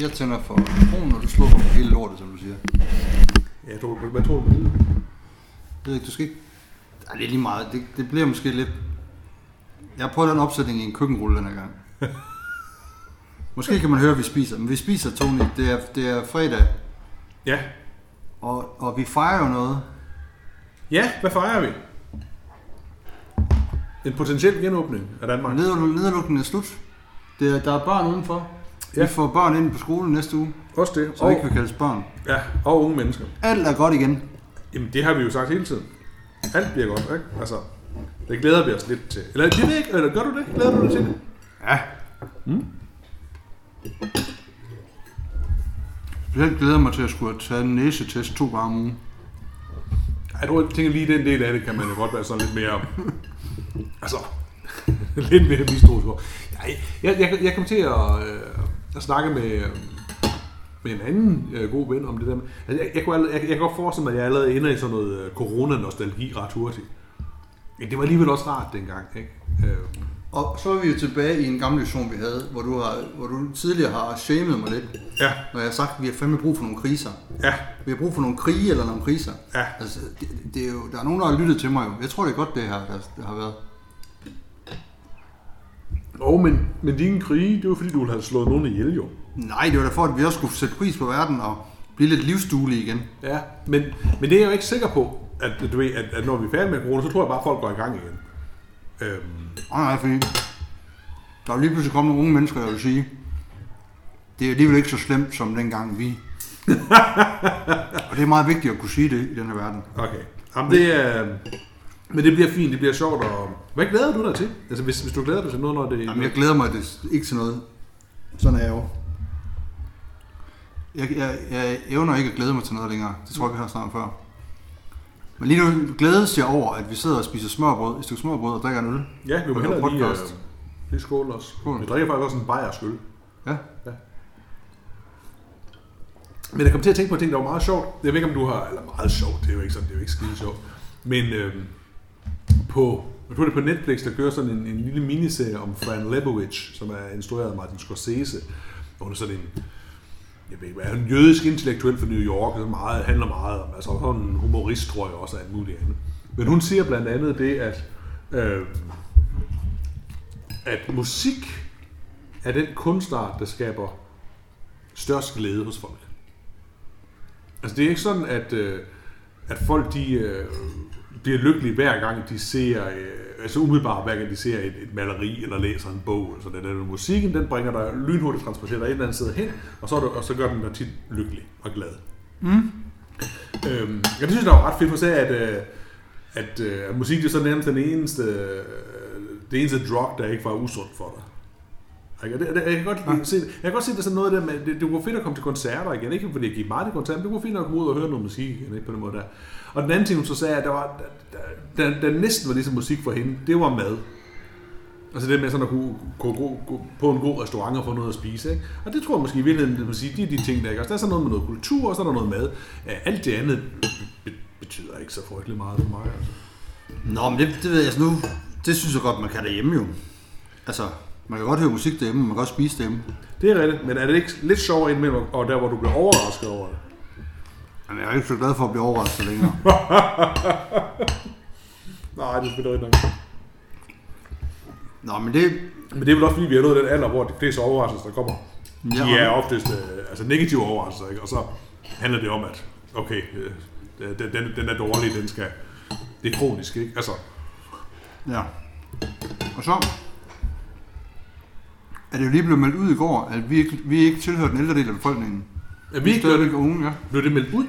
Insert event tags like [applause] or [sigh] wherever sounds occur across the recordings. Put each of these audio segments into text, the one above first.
Jeg tænder for mikrofonen, og du slukker for hele lortet, som du siger. Jeg tror, hvad tror du? Jeg ved ikke, du skal ikke... Ej, det er lige meget. Det, det bliver måske lidt... Jeg har prøvet den opsætning i en køkkenrulle den her gang. [laughs] Måske kan man høre, at vi spiser. Men vi spiser, Tony. Det er, det er fredag, Ja. og, og vi fejrer jo noget. Ja, hvad fejrer vi? En potentiel genåbning af Danmark. Nedlukningen er slut. Det er, der er børn udenfor. Ja. Vi får børn ind på skolen næste uge, Også det. ikke Og, vil kaldes børn. ja, og unge mennesker. Alt er godt igen. Jamen, det har vi jo sagt hele tiden. Alt bliver godt, ikke? Altså, det glæder vi os lidt til. Eller, det ved jeg ikke. Eller gør du det? Glæder du dig til det? Ja. Mm. Specielt glæder jeg mig til at skulle have taget en næsetest to gange om ugen. Jeg tror, jeg tænker lige den del af det, kan man jo godt være sådan lidt mere... altså, [laughs] lidt mere mistroisk over. Jeg, jeg, jeg, jeg kom til at, øh, at snakke med, med en anden øh, god ven om det der. Altså, jeg, jeg, kunne, jeg, jeg kan godt forestille mig, at jeg allerede ender i sådan noget øh, corona-nostalgi ret hurtigt. Men det var alligevel også rart dengang, ikke? Øh, Og så er vi jo tilbage i en gammel diskussion, vi havde, hvor du, har, hvor du tidligere har shamed mig lidt, ja, når jeg har sagt, at vi har fandme brug for nogle kriser. ja, Vi har brug for nogle krige eller nogle kriser. ja. Altså, det, det er jo, der er nogen, der har lyttet til mig jo. Jeg tror, det er godt, det her, der, der har været. Og men, men dine krige, det var fordi, du ville have slået nogen ihjel, jo. Nej, det var da for, at vi også skulle sætte pris på verden og blive lidt livsduelige igen. Ja, men, men det er jeg jo ikke sikker på, at, du ved, at, at når vi er færdige med corona, så tror jeg bare, at folk går i gang igen. Øhm, Nej, nej, fordi der er lige pludselig kommet nogle unge mennesker, jeg vil sige, det er alligevel ikke så slemt som dengang vi. [laughs] og det er meget vigtigt at kunne sige det i den her verden. okay. Jamen, det er... Men det bliver fint, det bliver sjovt. Og... Hvad glæder du dig til? Altså, hvis, hvis du glæder dig til noget, når det... Jamen, jeg glæder mig det ikke til noget. Sådan er jeg jo. Jeg, jeg, jeg evner ikke at glæde mig til noget længere. Det tror jeg, vi har snart før. Men lige nu glædes jeg over, at vi sidder og spiser smørbrød, et stykke smørbrød og drikker en øl. Ja, vi må hellere lige, øh, lige skål også. Skål. Vi drikker faktisk også en bajersk øl. Ja. Men jeg kom til at tænke på en ting, der var meget sjovt. Jeg ved ikke, om du har... Eller meget sjovt, det er jo ikke sådan, det er jo ikke skide sjovt. Men øhm, på... Jeg tror det er på Netflix, der kører sådan en, en lille miniserie om Fran Lebowitz, som er instrueret af Martin Scorsese. Og hun er sådan en, jeg ved ikke hvad, en jødisk intellektuel fra New York, som meget, handler meget om, altså sådan en humorist, tror jeg også, er alt muligt andet. Men hun siger blandt andet det, at, øh, at musik er den kunstart, der skaber størst glæde hos folk. Altså det er ikke sådan, at, øh, at folk de, øh, bliver lykkelige hver gang de ser, øh, altså umiddelbart hver gang de ser et, et maleri eller læser en bog. Altså den, den musikken, den bringer dig lynhurtigt transporterer dig et eller andet sted hen, og så, og så gør den dig tit lykkelig og glad. Mm. Øhm, det synes jeg, der var ret fedt, for at se, at, øh, at, øh, at musik det er så nærmest den eneste, øh, det eneste drug, der ikke var usundt for dig. Ikke? Det, det, jeg, kan godt lide, se, jeg kan godt se, det er sådan noget der med, det, det var fedt at komme til koncerter igen, ikke fordi jeg gik meget til koncerter, men det var fint at komme ud og høre noget musik igen, ikke på den måde der. Og den anden ting, hun så sagde, at der, var, der, der, der, næsten var ligesom musik for hende, det var mad. Altså det med sådan at kunne, kunne gå, gå på en god restaurant og få noget at spise. Ikke? Og det tror jeg måske i virkeligheden, det, vil sige, de er de ting, der ikke. Altså, der er sådan noget med noget kultur, og så er der noget mad. Alt det andet be- betyder ikke så frygtelig meget for mig. Altså. Nå, men det, det ved jeg altså nu. Det synes jeg godt, man kan derhjemme jo. Altså, man kan godt høre musik derhjemme, man kan godt spise derhjemme. Det er rigtigt, men er det ikke lidt sjovere indimellem, og der hvor du bliver overrasket over det? Men jeg er ikke så glad for at blive overrasket længere. [laughs] Nej, det er selvfølgelig rigtigt nok. Nå, men det... Men det er vel også fordi, vi er nået den alder, hvor de fleste overraskelser, der kommer, de Ja. er oftest øh, altså negative overraskelser, ikke? og så handler det om, at okay, øh, den, den, den er dårlig, den skal, det er kronisk, ikke? Altså, Ja. Og så er det jo lige blevet meldt ud i går, at vi ikke, vi ikke tilhører den ældre del af befolkningen. Er vi Vi er stadigvæk unge, ja. blev det meldt ud?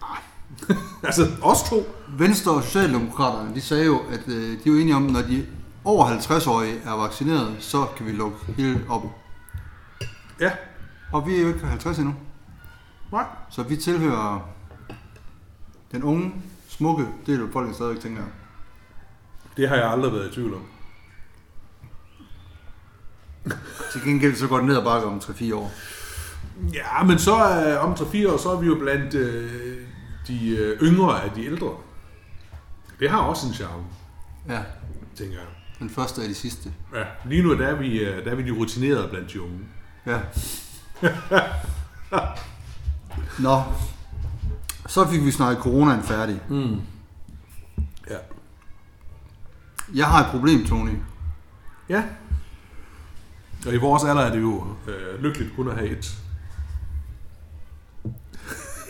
Nej. [laughs] altså, os to? Venstre og Socialdemokraterne, de sagde jo, at øh, de er jo enige om, når de over 50-årige er vaccineret, så kan vi lukke hele op. Ja. Og vi er jo ikke 50 endnu. Nej. Så vi tilhører den unge, smukke del af befolkningen stadigvæk, tænker jeg. Det har jeg aldrig været i tvivl om. Til gengæld så går det ned ad bakke om 3-4 år. Ja, men så øh, om 3-4 år, så er vi jo blandt øh, de øh, yngre af de ældre. Det har også en charme, Ja, tænker jeg. den første er de sidste. Ja, lige nu der er vi, øh, der er vi de rutinerede blandt de unge. Ja. Nå, så fik vi snakket coronaen færdig. Mm. Ja. Jeg har et problem, Tony. Ja. Og i vores alder er det jo øh, lykkeligt kun at have et.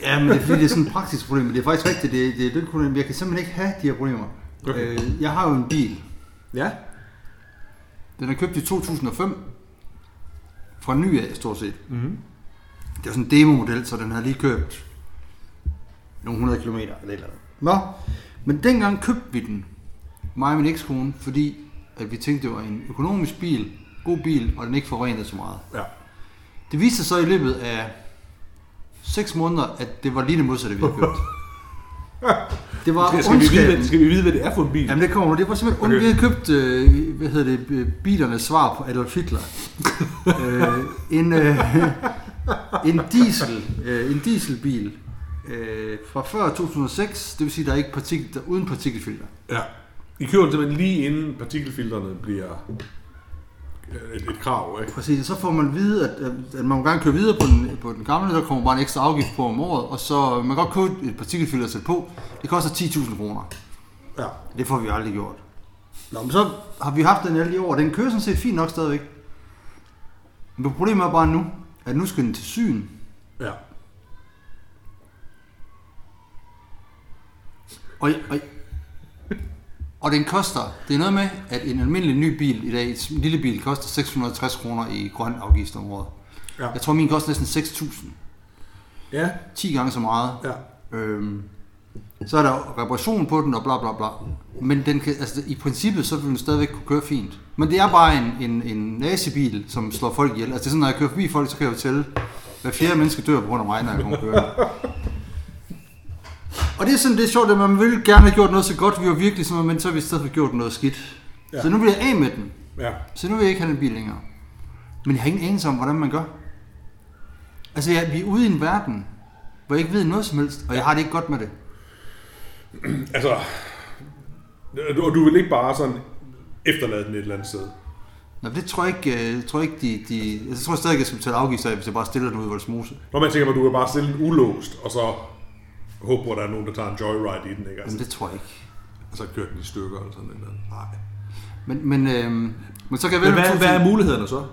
Ja, men det er fordi, det er sådan et praktisk problem. Men det er faktisk rigtigt, det, er- det er et problem. Jeg kan simpelthen ikke have de her problemer. Okay. Øh, jeg har jo en bil. Ja. Den er købt i 2005. Fra ny af, stort set. Mm-hmm. Det er sådan en demo-model, så den har lige købt nogle hundrede kilometer eller eller andet. Nå, men dengang købte vi den, mig og min ekskone, fordi at vi tænkte, det var en økonomisk bil, god bil, og den ikke forurenede så meget. Ja. Det viste sig så i løbet af 6 måneder, at det var lige det modsatte, vi havde købt. [laughs] Det var Skal, skal, vi vide, hvad, skal vi vide, hvad det er for en bil? Jamen det kommer nu. Det var simpelthen Okay. okay. Vi havde købt, øh, hvad hedder det, øh, bilernes svar på Adolf Hitler. [laughs] øh, en, øh, en diesel, øh, en dieselbil øh, fra før 2006, det vil sige, der er ikke partikel, der, er uden partikelfilter. Ja. I køber den simpelthen lige inden partikelfilterne bliver et, et krav, ikke? Præcis, så får man at vide, at, at, man må gerne køre videre på den, på den gamle, der kommer bare en ekstra afgift på om året, og så man kan godt købe et partikelfilter sætte på. Det koster 10.000 kroner. Ja. Det får vi aldrig gjort. Nå, men så har vi haft den alle de år. Den kører sådan set fint nok stadigvæk. Men problemet er bare nu, at nu skal den til syn. Ja. Og, og, og den koster, det er noget med, at en almindelig ny bil i dag, en lille bil, koster 660 kroner i grøn afgift om året. Ja. Jeg tror, min koster næsten 6.000. Ja. 10 gange så meget. Ja. Øhm, så er der reparation på den og bla bla bla. Men den kan, altså, i princippet så vil den stadigvæk kunne køre fint. Men det er bare en, en, en nazibil, som slår folk ihjel. Altså det er sådan, når jeg kører forbi folk, så kan jeg fortælle, hver fjerde menneske dør på grund af mig, når jeg kommer kørende. [laughs] Og det er sådan, det er sjovt, at man vil gerne have gjort noget så godt. Vi var virkelig sådan, men så har vi i stedet for gjort noget skidt. Ja. Så nu vil jeg af med den. Ja. Så nu vil jeg ikke have den bil længere. Men jeg har ingen anelse om, hvordan man gør. Altså, jeg, vi er ude i en verden, hvor jeg ikke ved noget som helst, og jeg har det ikke godt med det. [clears throat] Altså, du, du vil ikke bare sådan efterlade den et eller andet sted. Nå, det tror jeg ikke, øh, jeg tror ikke de, de, jeg tror stadig, jeg skal betale afgifter af, hvis jeg bare stiller den ud i Voldsmose. Når man tænker, at du kan bare stille den ulåst, og så håbe på, at der er nogen, der tager en joyride i den, ikke? Altså, Men det tror jeg ikke. og så kører den i stykker eller sådan noget. Nej. Men, men, øh, men så kan jeg Men vælge hvad, to hvad er mulighederne så?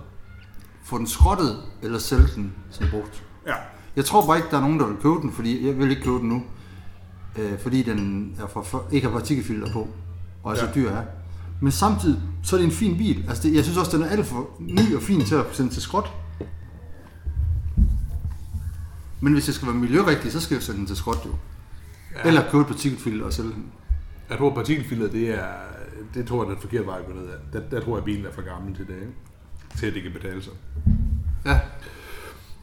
Få den skrottet, eller sælge den som brugt. Ja. Jeg tror bare ikke, der er nogen, der vil købe den, fordi jeg vil ikke købe den nu. Øh, fordi den er for, for, ikke har partikelfilter på, og er så Ja. dyr er. Men samtidig, så er det en fin bil. Altså det, jeg synes også, den er alt for ny og fin til at sende til skrot. Men hvis jeg skal være miljørigtig, så skal jeg sende den til skrot jo. Ja. Eller købe et partikelfilter og sælge den. Jeg tror, partikelfilter, det er, det tror jeg, er den forkerte vej at gå ned af. Der, der tror jeg, at bilen er for gammel til det, ikke? Til at det kan betale sig. Ja,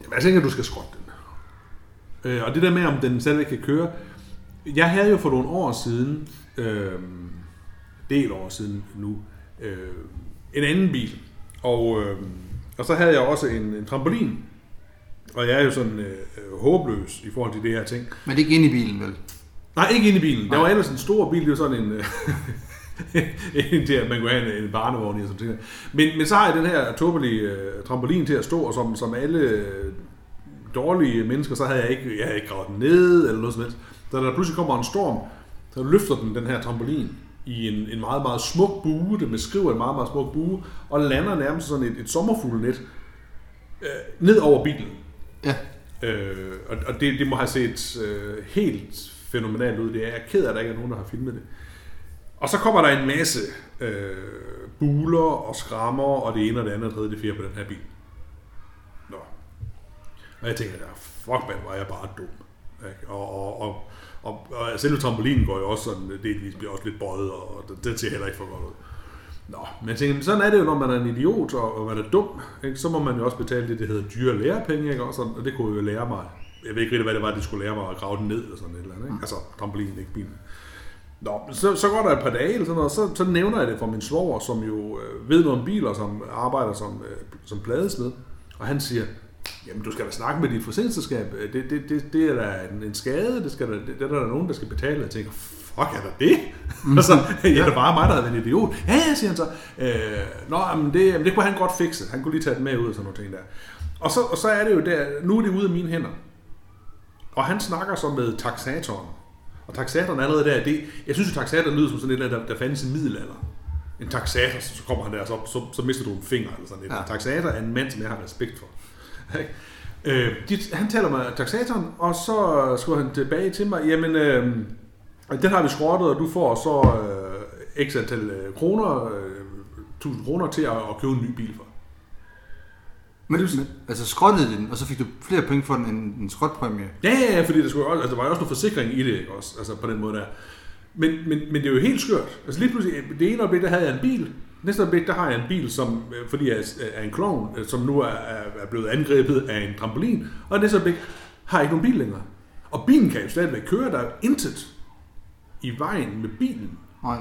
Jamen, jeg tænker, at du skal skrotte den. Øh, og det der med, om den stadigvæk kan køre. Jeg havde jo for nogle år siden, øh, del år siden nu, øh, en anden bil. Og, øh, og så havde jeg også en, en trampolin. Og jeg er jo sådan øh, øh, håbløs i forhold til det her ting. men det er ikke inde i bilen, vel? Nej, ikke inde i bilen. Der var ellers en stor bil, det var sådan en... øh, [laughs] en at man kunne have en, en barnevogn i og sådan noget. Men, men så har jeg den her tåbelige uh, trampolin til at stå, og som, som alle øh, dårlige mennesker, så havde jeg ikke, jeg havde ikke gravet den ned, eller noget som helst. Så der pludselig kommer en storm, så løfter den den her trampolin i en, en meget, meget smuk bue, det beskriver en meget, meget smuk bue, og lander nærmest sådan et, et sommerfuglenet øh, ned over bilen. Ja. Øh, og og det, det må have set øh, helt fænomenalt ud. Det er jeg er ked af, at der ikke er nogen, der har filmet det. Og så kommer der en masse øh, buler og skrammer, og det ene og det andet og det tredje, det fjerde på den her bil. Nå. Og jeg tænker, fuck man, hvor er jeg bare dum. Ikke? Og, og, og, og, og selve trampolinen går jo også sådan, delvis bliver også lidt bøjet, og det, det ser heller ikke for godt ud. Nå, men jeg tænker, sådan er det jo, når man er en idiot, og, og man er dum, ikke? så må man jo også betale det, der hedder dyre lærepenge, ikke? Og, sådan, og det kunne jo lære mig, jeg ved ikke rigtig, hvad det var, de skulle lære mig at grave den ned, eller sådan et eller andet, ikke? altså trampolinen, ikke bilen. Nå, så, så går der et par dage, eller sådan noget, og så, så nævner jeg det for min svoger, som jo øh, ved noget om biler, som arbejder som, øh, som pladesmed, og han siger, jamen du skal da snakke med dit forsikringsselskab, det, det, det, det er da en, en skade, det, skal da, det, det er der nogen, der skal betale. Jeg tænker, fuck er der det? [laughs] Mm. altså, ja, det var mig, der havde været en idiot. Ja, ja, siger han så. Øh, Nå, men det, men det kunne han godt fikse. Han kunne lige tage det med ud og sådan nogle ting der. Og så, og så er det jo der, nu er det ude af mine hænder. Og han snakker så med taxatoren. Og taxatoren er allerede der, det, jeg synes jo, taxatoren lyder som sådan et der, der fandtes i middelalder. En taxator, så kommer han der, så, så, så mister du en finger eller sådan lidt. Ja. En taxator er en mand, som jeg har respekt for. [laughs] Øh, de, han taler med taxatoren, og så skriver han tilbage til mig, jamen, øh, den har vi skrottet, og du får så øh, x antal øh, kroner, øh, 1000 kroner til at, at købe en ny bil for. Men, men, altså skrottede den, og så fik du flere penge for den end en skrotpræmie. Ja, ja, ja, fordi der, skulle, også- altså, der var jo også noget forsikring i det, også? Altså på den måde der. Men, men, men det er jo helt skørt. Altså lige pludselig, det ene øjeblik, der havde jeg en bil. Næste øjeblik, der har jeg en bil, som, øh, fordi jeg er- en klovn, øh, som nu er, er blevet angrebet af en trampolin. Og næste øjeblik har jeg ikke nogen bil længere. Og bilen kan jo stadigvæk køre, der er intet i vejen med bilen. Nej.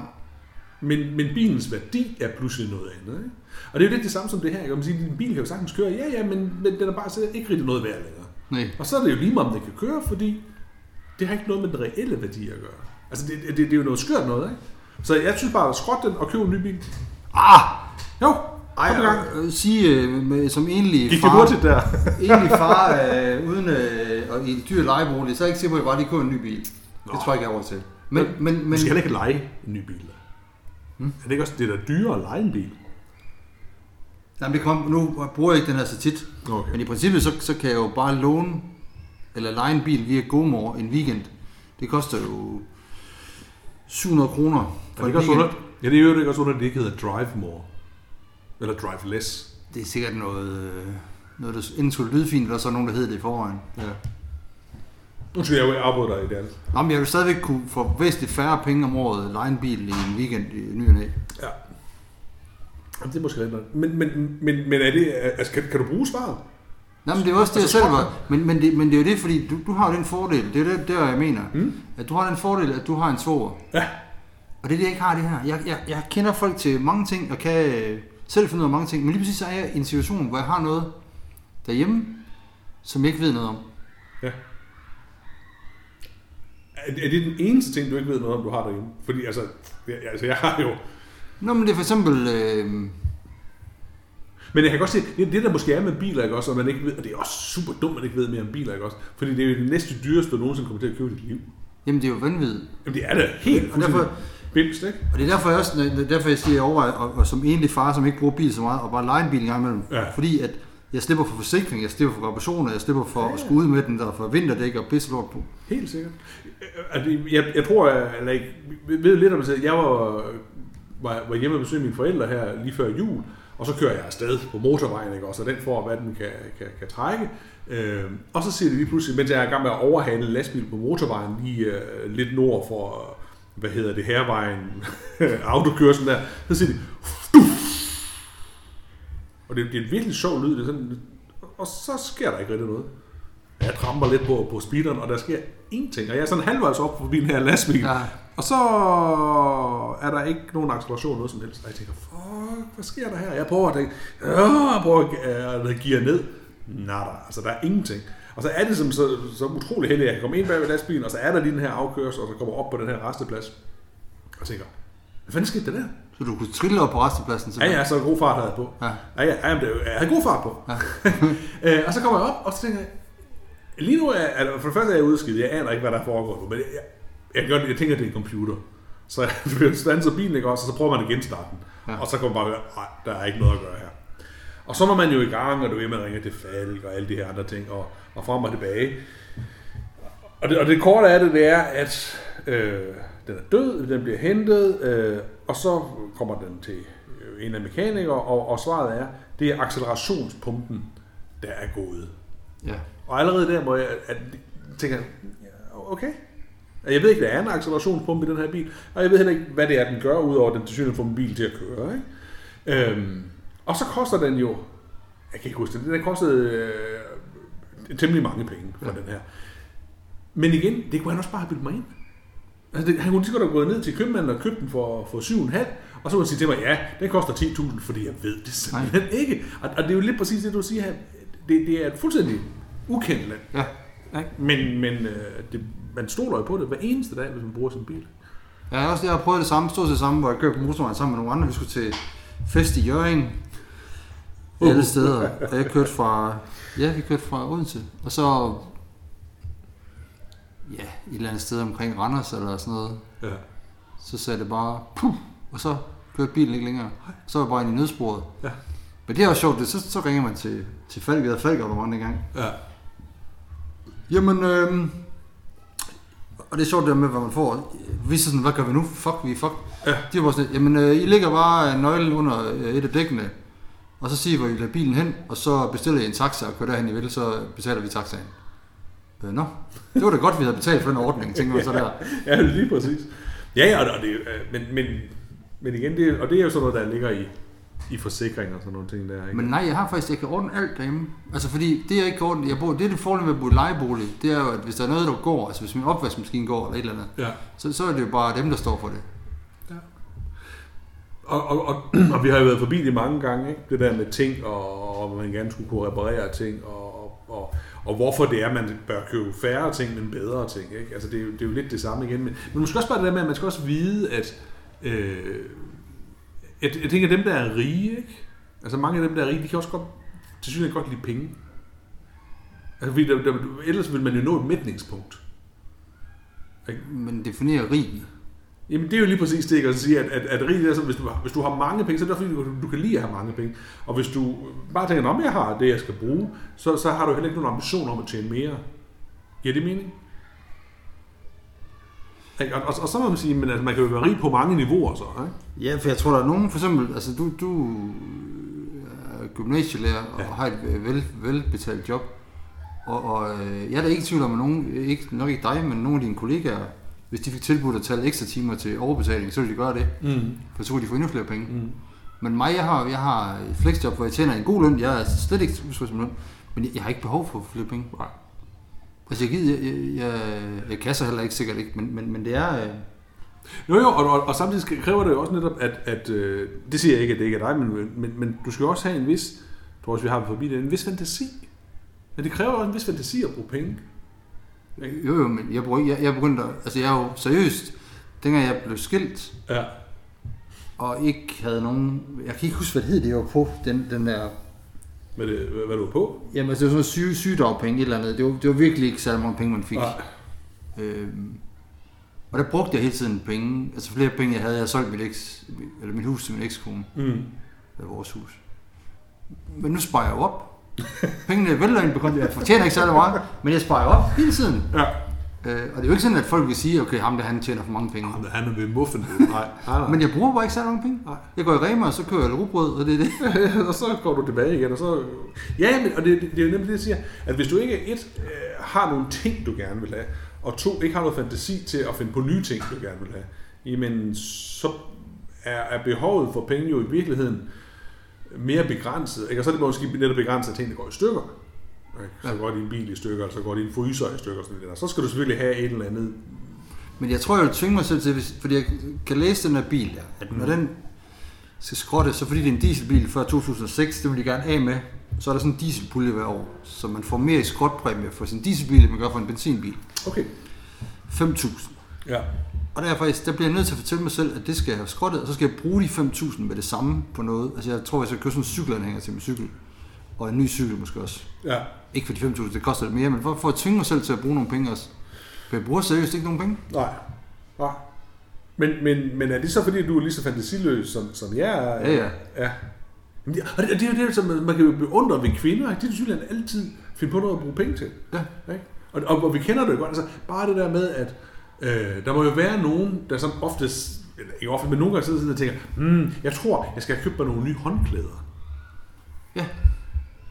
Men, men bilens værdi er pludselig noget andet. Ikke? Og det er jo lidt det samme som det her. ikke? Man siger, din bil kan jo sagtens køre. Ja, ja, men, men den er bare slet ikke rigtig noget værd længere. Nej. Og så er det jo lige meget, om den kan køre, fordi det har ikke noget med den reelle værdi at gøre. Altså, det, det, det er jo noget skørt noget, ikke? Så jeg synes bare, at skråt den og købe en ny bil. Ah! Jo, Ej, kom i gang. og sige øh, med, som enlig Gik det far, hurtigt der? [laughs] enlig far øh, uden øh, og i et dyrt lejebolig, så er jeg ikke sikker på, at jeg bare lige køber en ny bil. Det Nå. tror jeg ikke, jeg har råd til. Men, Men- men, Du men, skal heller ikke lege en ny bil. Hmm? Er det ikke også det, der er dyrere at lege en bil? jamen, det kommer, nu bruger jeg ikke den her så tit, Okay. men i princippet, så, så kan jeg jo bare låne eller lege en bil via GoMore en weekend. Det koster jo 700 kroner Er for det en weekend. under, ja, det er jo ikke også under, at det ikke hedder Drive More. Eller Drive Less. Det er sikkert noget, øh, noget der enten skulle lyde fint, eller så er nogen, der hedder det i forvejen. Ja. Nu skal jeg jo afbryde dig i det andet. Nå, men jeg vil stadigvæk kunne få væsentligt færre penge om året lege en bil i en weekend i ny og. Ja. Jamen, det er måske rigtigt. Men, men, men, men er det, altså, kan, kan du bruge svaret? Nå, men det er også det, jeg selv var. Men, men, det, men det er jo det, fordi du, du har den fordel, det er det, der jeg mener, Mm. at du har den fordel, at du har en svoger. Ja. Og det er det, jeg ikke har det her. Jeg, jeg, jeg kender folk til mange ting, og kan øh, selv finde ud af mange ting, men lige præcis så er jeg i en situation, hvor jeg har noget derhjemme, som jeg ikke ved noget om. Ja. Er, er det den eneste ting, du ikke ved noget om, du har derhjemme? Fordi altså, jeg, altså, jeg har jo... Nå, men det er for eksempel... Øh, Men jeg kan godt se, det, det der måske er med biler, ikke også, og man ikke ved, og det er også super dumt, at man ikke ved mere om biler, ikke også? Fordi det er jo det næste dyreste, du nogensinde kommer til at købe i dit liv. jamen, det er jo vanvittigt. Jamen det er da helt Og derfor- bimst, ikke? Og det er derfor, jeg også, det er derfor jeg siger, at jeg overvejer, og, og som enlig far, som ikke bruger bil så meget, og bare lege en bil en gang imellem. Ja. Fordi at jeg slipper for forsikring, jeg slipper for reparationer, jeg slipper for at skulle ud med den, der er for vinterdæk og pisse lort på. Helt sikkert. Altså, jeg, jeg tror, jeg, eller jeg ved lidt om det. Jeg var, var, var hjemme og besøge mine forældre her lige før jul, og så kører jeg afsted på motorvejen, ikke? også, og den får, hvad den kan, kan, kan trække. Øh, og så siger det lige pludselig, mens jeg er i gang med at overhale en lastbil på motorvejen, lige øh, lidt nord for, hvad hedder det, hervejen, [laughs] autokørselen der, så siger de, og det, det er en virkelig sjov lyd, det er sådan, og så sker der ikke rigtig noget. Jeg tramper lidt på, på speederen, og der sker ingenting. Og jeg er sådan halvvejs op forbi den her lastbil. Ja. Og så er der ikke nogen acceleration, noget som helst. Og jeg tænker, fuck, hvad sker der her? Jeg prøver at tænke, jeg prøver at uh, gear ned. Nada, altså der er ingenting. Og så er det som, så, så utrolig heldigt, at jeg kan komme ind bag ved lastbilen, og så er der lige den her afkørsel, og så kommer op på den her resteplads. Og tænker, hvad fanden skete der der? Så du kunne trille op på restepladsen. Ja, ja, så god fart havde jeg på. Ja. Ja, ja, ja men det, jeg havde god fart på. Ja. [laughs] øh, og så kommer jeg op, og så tænker jeg, lige nu er altså, for det første er jeg udskidt, jeg aner ikke, hvad der foregår nu, men jeg, jeg, jeg, jeg tænker, at det er en computer. Så [laughs] jeg standser bilen, ikke også, og så prøver man at genstarte den. Ja. Og så kommer man bare nej, der er ikke noget at gøre her. Og så må man jo i gang, og du ved, man ringer til Falk og alle de her andre ting, og, og frem og tilbage. Og det, og det korte af det, det er, at øh, den er død, den bliver hentet, øh, og så kommer den til øh, en af mekanikere, og, og svaret er, det er accelerationspumpen, der er gået. ja. Og allerede der må jeg at, tænke, ja, okay. Jeg ved ikke, hvad er en accelerationspumpe i den her bil, og jeg ved heller ikke, hvad det er, den gør, udover at den til får en bil til at køre. Ikke? Øhm, og så koster den jo, jeg kan ikke huske det, den kostede øh, temmelig mange penge for ja. den her. Men igen, det kunne han også bare have bildt mig ind. Altså, det, han kunne lige godt have gået ned til købmanden og købt den for, for 7,5, og så ville han sige til mig, ja, den koster 10.000, fordi jeg ved det simpelthen Nej. ikke. Og, og, det er jo lidt præcis det, du siger her. Det, det er et fuldstændig ukendt land. ja. Ikke? Men, men øh, det, man stoler jo på det hver eneste dag, hvis man bruger sin bil. Jeg har også jeg har prøvet det samme, stort set samme, hvor jeg kørte på motorvejen sammen med nogle andre. Vi skulle til fest i Jørgen. Alle steder. Og jeg kørte fra, ja, vi kørte fra Odense. Og så, ja, et eller andet sted omkring Randers eller sådan noget. Ja. Så sagde det bare, puh, og så kørte bilen ikke længere. Så var jeg bare inde i nødsporet. Ja. Men det er også sjovt, det, så, så ringer man til, til Falk, vi havde Falk abonnement dengang. Ja. Jamen, øhm, og det er sjovt det med, hvad man får. Vi så sådan, hvad gør vi nu? Fuck, vi er fuck. Ja. De var bare sådan, jamen, øh, I lægger bare nøglen under øh, et af dækkene, og så siger vi, hvor I lader bilen hen, og så bestiller I en taxa og kører derhen, I vil, så betaler vi taxaen. Øh, nå, det var da godt, vi havde betalt for den ordning, tænker man så der. [laughs] Ja, lige præcis. Ja, ja, og det, øh, men, men, men igen, det, og det er jo sådan noget, der ligger i, i forsikring og sådan nogle ting der. Ikke? Men nej, jeg har faktisk, jeg kan ordne alt derhjemme. Altså fordi, det jeg ikke ordne, jeg bor, det er det fordel med at bo i lejebolig, det er jo, at hvis der er noget, der går, altså hvis min opvaskemaskine går, eller et eller andet, ja. så, så er det jo bare dem, der står for det. Og, og, og, [clears throat] og vi har jo været forbi det mange gange, ikke? det der med ting, og, og man gerne skulle kunne reparere ting, og, og, og, og hvorfor det er, at man bør købe færre ting, men bedre ting. Ikke? Altså, det, er jo, det er jo lidt det samme igen. Men, men måske også bare det der med, at man skal også vide, at øh, jeg, jeg tænker, at dem, der er rige, ikke? altså mange af dem, der er rige, de kan også godt, til synes godt lide penge. Altså, fordi der, der, ellers vil man jo nå et mætningspunkt. Men definerer rig. Jamen det er jo lige præcis det, jeg kan sige, at, at, at rig er sådan, hvis du, hvis du har mange penge, så er det fordi, du, du kan lide at have mange penge. Og hvis du bare tænker, om jeg har det, jeg skal bruge, så, så har du heller ikke nogen ambition om at tjene mere. Giver det mening? Ikke? Og, og, og så må man sige, men altså, man kan jo være rig på mange niveauer så, ikke? Ja, for jeg tror, der er nogen, for eksempel, altså du, du er gymnasielærer og Ja. har et vel, velbetalt job. Og, og øh, jeg er da ikke i tvivl om, at nogen, ikke, nok ikke dig, men nogle af dine kollegaer, hvis de fik tilbudt at tage ekstra timer til overbetaling, så ville de gøre det. Mm. For så kunne de få endnu flere penge. Mm. Men mig, jeg har, jeg har et flexjob, hvor jeg tjener en god løn. Jeg er slet ikke utilfreds med løn. Men jeg, jeg har ikke behov for flere penge. Nej. Altså jeg, gider, jeg, jeg, jeg, jeg kasser heller ikke sikkert ikke, men, men, men det er... Øh, Jo, jo, og, og, og samtidig kræver det jo også netop, at, at øh, det siger jeg ikke, at det ikke er dig, men, men, men du skal også have en vis, tror også, vi har forbi det, en vis fantasi. Men det kræver også en vis fantasi at bruge penge. Jo jo, men jeg, bruger, jeg, jeg begyndte at, Altså jeg er jo seriøst, dengang jeg blev skilt, Ja. og ikke havde nogen... Jeg kan ikke huske, hvad det hed, det jeg var på. Den, den der... Hvad, det, hvad, hvad du på? Jamen, altså, det var sådan syge, sygedagpenge, et eller andet. Det var, det var virkelig ikke særlig mange penge, man fik. Nej. Øhm, og der brugte jeg hele tiden penge. Altså flere penge, jeg havde. Jeg solgt mit, eks, eller mit hus til min ekskone. Mm. Eller vores hus. Men nu sparer jeg op. Pengene vælter ind på konto. Jeg fortjener ikke særlig meget, men jeg sparer op hele tiden. Ja. Øh, og det er jo ikke sådan, at folk vil sige, okay, ham der han tjener for mange penge. Jamen, han er ved muffen. [laughs] Nej, nej, nej. Men jeg bruger bare ikke særlig mange penge. Nej. Jeg går i Rema, og så kører jeg rugbrød, og det er det. [laughs] og så går du tilbage igen, og så... Ja, men og det, det, det er jo nemlig det, jeg siger, at hvis du ikke et øh, har nogle ting, du gerne vil have, og to ikke har noget fantasi til at finde på nye ting, du gerne vil have, jamen så er, er behovet for penge jo i virkeligheden mere begrænset. Ikke? Og så er det måske netop begrænset af ting, der går i stykker. Ikke? Så Ja. går din bil i stykker, så går din fryser i stykker. og Sådan. Og så skal du selvfølgelig have et eller andet. Men jeg tror, jeg vil tvinge mig selv til, fordi jeg kan læse den her bil der, at når den skal skrotte, så fordi det er en dieselbil før 2006, det vil de gerne af med, så er der sådan en dieselpulje hver år, så man får mere i skrotpræmie for sin dieselbil, end man gør for en benzinbil. Okay. 5.000. Ja. Og der, er faktisk, der bliver jeg nødt til at fortælle mig selv, at det skal jeg have skrottet, og så skal jeg bruge de 5.000 med det samme på noget. Altså jeg tror, jeg skal købe sådan en cykelanhænger til min cykel, og en ny cykel måske også. Ja. Ikke for de 5.000, det koster lidt mere, men for, for at tvinge mig selv til at bruge nogle penge også. For jeg bruger seriøst ikke nogen penge. Nej. Nej. Men, men, men er det så fordi, du er lige så fantasiløs, som, som jeg er? Ja, ja. ja. Det, og det, og det er jo det, som man kan jo beundre ved kvinder. Ikke? De tydeligvis altid finde på noget at bruge penge til. Ja. Ikke? Og, og, og, vi kender det jo godt. Altså, bare det der med, at øh, der må jo være nogen, der sådan oftest, eller ikke ofte, men nogle gange sidder og tænker, hmm, jeg tror, jeg skal købe mig nogle nye håndklæder. Ja.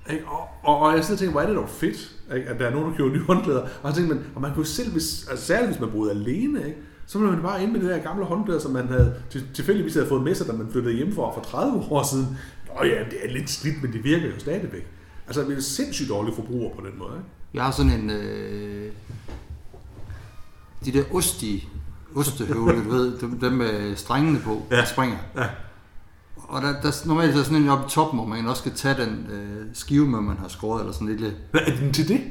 Ikke? Og, og, og jeg sidder og tænker, hvor er det dog fedt, ikke? at der er nogen, der køber nye håndklæder. Og så tænker man, og man kunne selv, hvis, altså særligt hvis man boede alene, ikke? så ville man bare ind med det der gamle håndklæder, som man havde til, tilfældigvis havde fået med sig, da man flyttede hjem for, for 30 år siden. Nå ja, det er lidt slidt, men det virker jo stadigvæk. Altså, vi er sindssygt dårlige forbrugere på den måde. Ikke? Jeg har sådan en... Øh, de der osti, ostehøvle, du ved, dem, dem med strengene på, ja. der springer. Ja. Og der, der, normalt er der sådan en oppe i toppen, hvor man også skal tage den øh, skive med, man har skåret, eller sådan lidt. Hvad er den til det?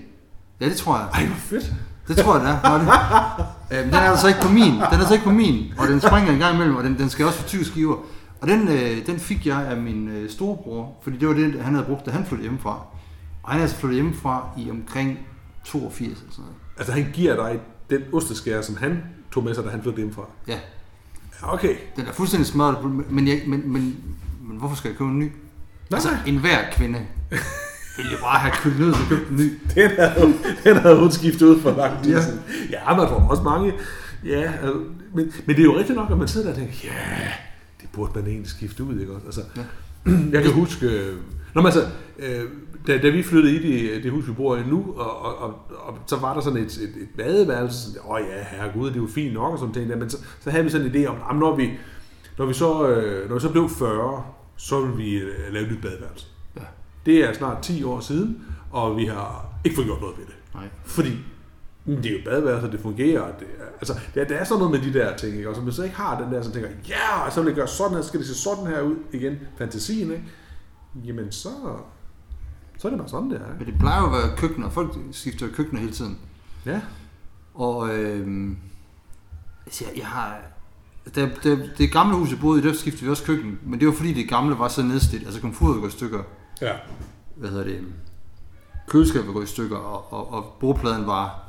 Ja, det tror jeg. Ej, hvor fedt. Det tror jeg, det er. Det, [laughs] Øhm, den er altså ikke på min. Den er altså ikke på min. Og den springer en gang imellem, og den, den skal også få 20 skiver. Og den, øh, den fik jeg af min øh, storebror, fordi det var det, han havde brugt, da han flyttede hjemmefra. Og han er altså flyttet hjemmefra i omkring 82 eller sådan noget. Altså han giver dig den osteskære, som han tog med sig, da han flyttede hjemmefra. Ja, Ja, okay. den er fuldstændig smadret, men, jeg, men, men, men hvorfor skal jeg købe en ny? Nej, altså, enhver kvinde [laughs] vil jo bare have købt ned og købt en ny. [laughs] Den havde, den havde hun skiftet ud for lang tid Ja. siden. Ja, man får også mange. Ja, altså, men, men det er jo rigtigt nok, at man sidder der og tænker, ja, det burde man egentlig skifte ud, ikke også? Altså, Ja. [clears throat] Jeg kan huske, øh, Nå, men altså, øh, da, da vi flyttede i det, det hus, vi bor i nu, og, og, og, og så var der sådan et, et, et badeværelse, sådan, åh ja, herregud, det er jo fint nok og sådan ting der, men så, så havde vi sådan en idé om, jamen, når vi, når vi så, øh, når vi så blev 40, så ville vi øh, lave et nyt badeværelse. Ja. Det er snart 10 år siden, og vi har ikke fået gjort noget ved det. Nej. Fordi det er jo badeværelser, det fungerer. Det er, altså, det er, det er sådan noget med de der ting, ikke? Og så man så ikke har den der, så tænker, ja, så vil jeg gøre sådan her, så skal det se sådan her ud igen. Fantasien, ikke? Jamen, så, så er det bare sådan, det er. Men det plejer jo at være køkkener. Folk skifter køkkener hele tiden. Ja. Og øhm, altså, jeg, jeg har... Det, det, det gamle hus, jeg boede i, der skiftede vi også køkken. Men det var fordi det gamle var så nedslidt. Altså komfuret gået i stykker. Ja. Hvad hedder det? Køleskabet gået i stykker. Og, og, og bordpladen var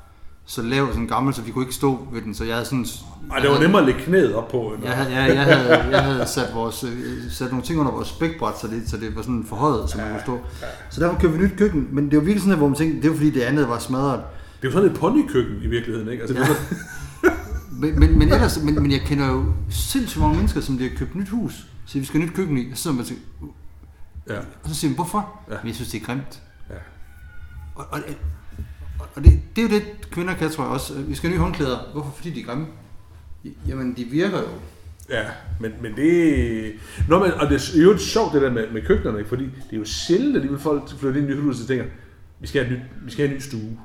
så lav sådan gammel, så vi kunne ikke stå ved den. Så jeg havde sådan... Ej, det var nemmere at lægge knæet op på. End Jeg havde, jeg, havde, jeg havde sat, vores, øh, sat nogle ting under vores spækbræt, så det, så det var sådan forhøjet, så man kunne stå. Så derfor købte vi nyt køkken, men det var virkelig sådan, at, hvor man tænkte, det var fordi det andet var smadret. Det er jo sådan et ponykøkken i virkeligheden, ikke? Altså, det Ja. sådan, [laughs] Men, men, men, ellers, men, men jeg kender jo sindssygt mange mennesker, som de har købt nyt hus, så vi skal nyt køkken i, og så, sidder man og, tænker, ja. og så siger man, hvorfor? Ja. Ja. Men jeg synes, det er grimt. Ja. Og, og, og det, det er jo det, kvinder kan, tror jeg også. Vi skal have nye håndklæder. Hvorfor? Fordi de er grimme. Jamen, de virker jo. Ja, men, men det... Nå, men, og det er jo sjovt det der med, med køkkenerne, ikke? fordi det er jo sjældent, at de vil folk flytte ind i et hus og tænker, vi skal have, et nyt, vi skal have en ny stue.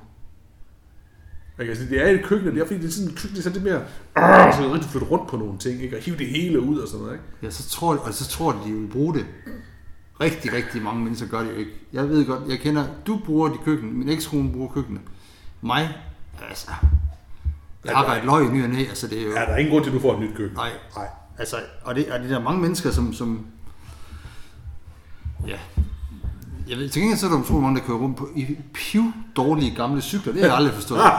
Ikke? Altså, det er et køkken, og det er fordi, det er sådan, køkken, det er sådan lidt mere, øh, så rigtig flytte rundt på nogle ting, ikke? og hive det hele ud og sådan noget. Ikke? Ja, så tror, og så tror de, de vil bruge det. Rigtig, rigtig mange mennesker gør det jo ikke. Jeg ved godt, jeg kender, du bruger de køkken, min ekskone bruger køkkenet. Mig, altså, jeg har et løg i ny og næ, altså det er jo... Ja, der er ingen grund til, at du får et nyt køkken. Nej, Nej. altså, og det, og det er der mange mennesker, som, som ja, jeg ved, til gengæld så er der utrolig mange, der kører rundt på i piv dårlige gamle cykler. Det har jeg aldrig forstået. [laughs]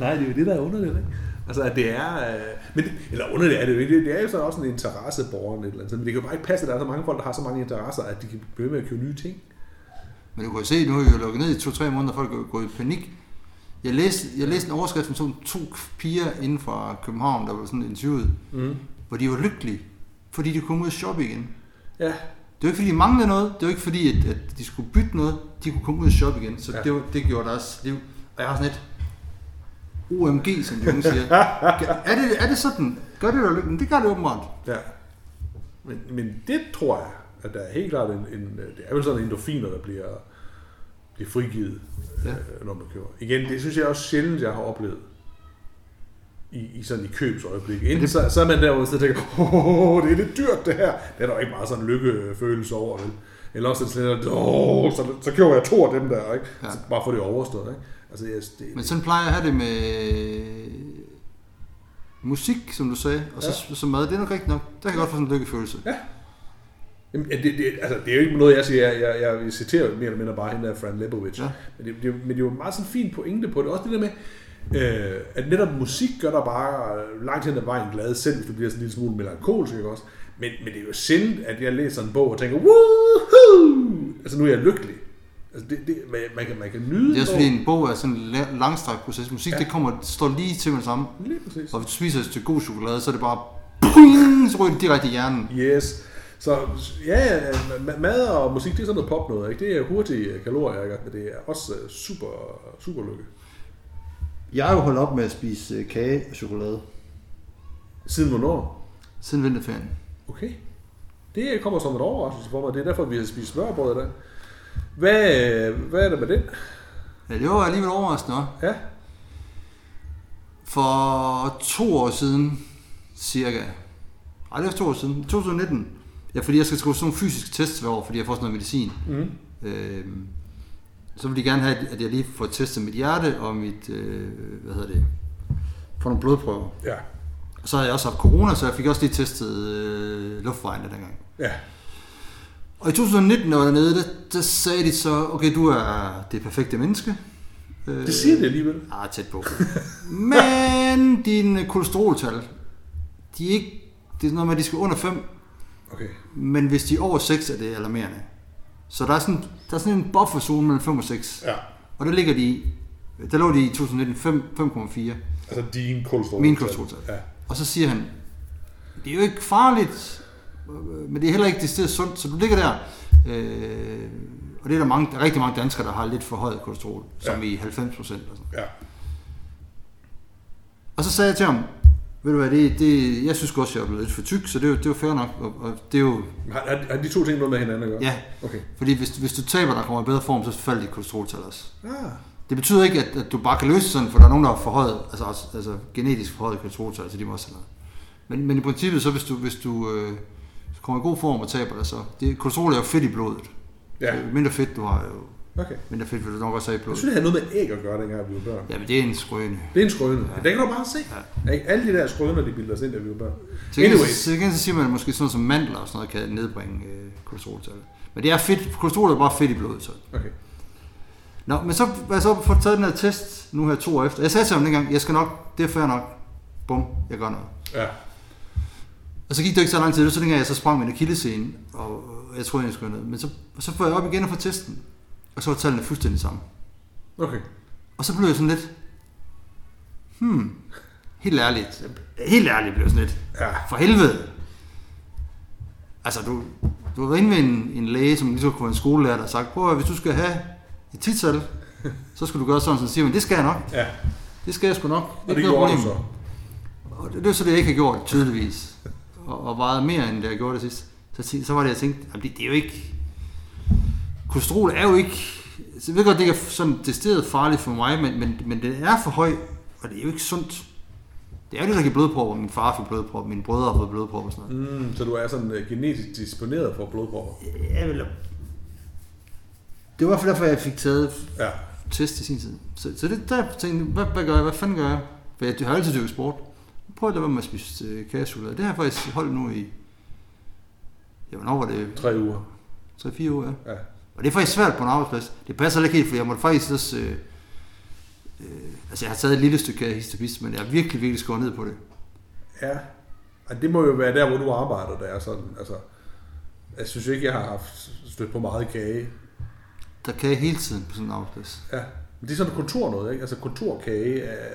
Nej, det er jo det, der er underligt, ikke? Altså, at det er... Øh, men det, eller underligt er det jo ikke. Det, er jo så også en interesse borgeren et eller andet. Men det kan jo bare ikke passe, at der er så mange folk, der har så mange interesser, at de kan blive med at købe nye ting. Men du kan jo se, nu er jo lukket ned i to-tre måneder, folk er gået i panik. Jeg læste, jeg læste en overskrift om sådan to piger inden fra København, der var sådan interviewet, Mm. hvor de var lykkelige, fordi de kom ud og shoppe igen. Ja. Det var ikke fordi, de manglede noget. Det var ikke fordi, at, at de skulle bytte noget. De kunne komme ud og shoppe igen. Så Ja. ja. det, var, det gjorde deres liv. Og jeg har sådan et OMG, som de unge siger. [laughs] er, det, er det sådan? Gør det lykkelig? Men Det gør det åbenbart. Ja. Men, men det tror jeg, at der er helt klart en, en det er vel sådan endorfiner, der bliver, bliver frigivet, ja. Øh, når man køber. Igen, det synes jeg også sjældent, jeg har oplevet i, i sådan i købsøjeblik. Inden det... så, så er man derude og tænker, oh, det er lidt dyrt det her. Det er der jo ikke meget sådan lykkefølelse over, vel? Eller også er det sådan, at oh, så, så køber jeg to af dem der, ikke? Ja. Så bare for det overstået, ikke? Altså, jeg, det, Men sådan plejer jeg at have det med musik, som du sagde, og så, ja. så mad. Det er nok rigtigt nok. Der kan jeg godt få sådan en lykkefølelse. Ja. Jamen, ja, det, det, altså, det er jo ikke noget, jeg siger. Jeg, jeg, jeg citerer mere eller mindre bare hende der, Fran Lebowitz. Ja. Men, det, det, men det er jo en meget sådan fin pointe på det. Også det der med, øh, at netop musik gør dig bare langt hen ad vejen glad, selv hvis du bliver sådan en lille smule melankolsk, ikke også? Men, men det er jo sjældent, at jeg læser en bog og tænker, woohoo! Altså, nu er jeg lykkelig. Altså, det, det, man, man, kan, man kan nyde Det er også en fordi bog. en bog er sådan en la- langstrakt proces. Musik, Ja. det kommer, det står lige til med det samme. Lige præcis. Og hvis du spiser et stykke god chokolade, så er det bare... Boing, så ryger det direkte i hjernen. Yes. Så ja, ja, ma- mad og musik, det er sådan noget pop noget, ikke? Det er hurtige kalorier, ikke? Men det er også øh, super, super lykke. Jeg har jo holdt op med at spise øh, kage og chokolade Siden hvornår? siden vinterferien. Okay. Det kommer som en overraskelse for mig. Det er derfor, vi har spist smørbrød i dag. Hvad, hvad er der med den? Ja, det var alligevel overraskende også. Ja. For to år siden, cirka. Ej, det var to år siden. 2019. Ja, fordi jeg skal skrive sådan nogle fysiske tests hver år, fordi jeg får sådan noget medicin. Mm. Øhm, så vil de gerne have, at jeg lige får testet mit hjerte og mit, øh, hvad hedder det, får nogle blodprøver. Ja. Og så havde jeg også haft corona, så jeg fik også lige testet øh, luftvejene dengang. Ja. Og i 2019, når jeg var dernede, der, der sagde de så, okay, du er det perfekte menneske. Øh, Det siger det alligevel. Ah, tæt på. [laughs] Men dine kolesteroltal, de er ikke, det er noget med, at de skal under 5, Okay. men hvis de er over 6, er det alarmerende. Så der er sådan, der er sådan en bufferzone mellem 5 og 6. Ja. Og der ligger de i, der lå de i 2019 5, 5,4. Altså din kolesterol. Min kolesteroltal. Ja. Og så siger han, det er jo ikke farligt, men det er heller ikke det sted sundt, så du ligger der. Øh, og det er der, mange, der er rigtig mange danskere, der har lidt for højt kolesterol, som Ja. i 90 procent. Ja. Og så sagde jeg til ham, ved du hvad, det, det, jeg synes også, jeg er blevet lidt for tyk, så det er jo, det er jo fair nok. Og, og det er jo, Har, har, de to ting noget med hinanden at gøre? ja, Okay. fordi hvis, hvis du taber, der kommer i bedre form, så falder dit kolesteroltal også. Ah. Det betyder ikke, at, at du bare kan løse sådan, for der er nogen, der har forhøjet, altså, også- altså genetisk forhøjet kolesteroltal, så de må også have noget. Men, men i princippet, så hvis du, hvis du øh, kommer i god form og taber dig, så det, kolesterol er jo fedt i blodet. Ja. Jo mindre fedt du har, jo Okay. mindre fedt vil du nok også have i Jeg blodet. synes, det havde noget med æg at gøre, dengang vi var børn. Jamen, det er en skrøne. Det er en skrøne. Ja. Det kan du bare se. Ja. Alle de der skrøner, de bilder os ind, da vi var børn. Så igen, Anyways. så, igen, så siger man, at måske sådan noget som mandler og sådan noget kan nedbringe øh, kolesteroltallet. Men det er fedt, kolesterol er bare fedt i blodet, så. Okay. Nå, men så var jeg så på taget den her test, nu her to år efter. Jeg sagde til ham dengang, jeg skal nok, det er fair nok. Bum, jeg gør noget. Ja. Og så gik det ikke så lang tid, så dengang jeg så sprang min akillescene, og og jeg troede, jeg skulle noget. Men så, så får jeg op igen og får testen, og så var tallene fuldstændig samme. Okay. Og så blev jeg sådan lidt, hmm, helt ærligt, helt ærligt blev jeg sådan lidt, Ja. for helvede. Altså, du, du har været inde ved en, en læge, som ligesom kunne være en skolelærer, der har sagt, prøv at hvis du skal have et tidstal, så skal du gøre sådan, så siger man, det skal jeg nok. Ja. Det skal jeg sgu nok. Og det ikke noget gjorde du problem." så. Og det, det er så det, jeg ikke har gjort, tydeligvis. [laughs] Og, og vejet mere, end det jeg gjorde det sidst. Så, så var det, jeg tænkte, det, det er jo ikke... Kolesterol er jo ikke... Så jeg ved godt, det ikke er sådan decideret farligt for mig, men, men, men det er for høj, og det er jo ikke sundt. Det er jo det, der giver blodpropper. Min far fik blodpropper, mine brødre har fået blodpropper og sådan noget. Mm, så du er sådan uh, genetisk disponeret for blodpropper. Ja, vel... Det var i hvert fald derfor, jeg fik taget Ja. test i sin tid. Så, så det, der tænkte jeg, hvad, hvad gør jeg? Hvad fanden gør jeg? For jeg har altid dyrket sport. Prøv at lade være med at spise øh, kagechokolade. Det har jeg faktisk holdt nu i... Ja, hvornår var det? Tre uger. 3-4 uger, ja. Ja. Og det er faktisk svært på en arbejdsplads. Det passer ikke helt, for jeg måtte faktisk også... Øh, øh, altså, jeg har taget et lille stykke kage histabis, men jeg har virkelig, virkelig skåret ned på det. Ja. Og det må jo være der, hvor du arbejder, der er sådan, altså... Jeg synes ikke, jeg har haft stødt på meget kage. Der er kage hele tiden på sådan en arbejdsplads. Ja. Men det er sådan kontor noget, ikke? Altså kontorkage er,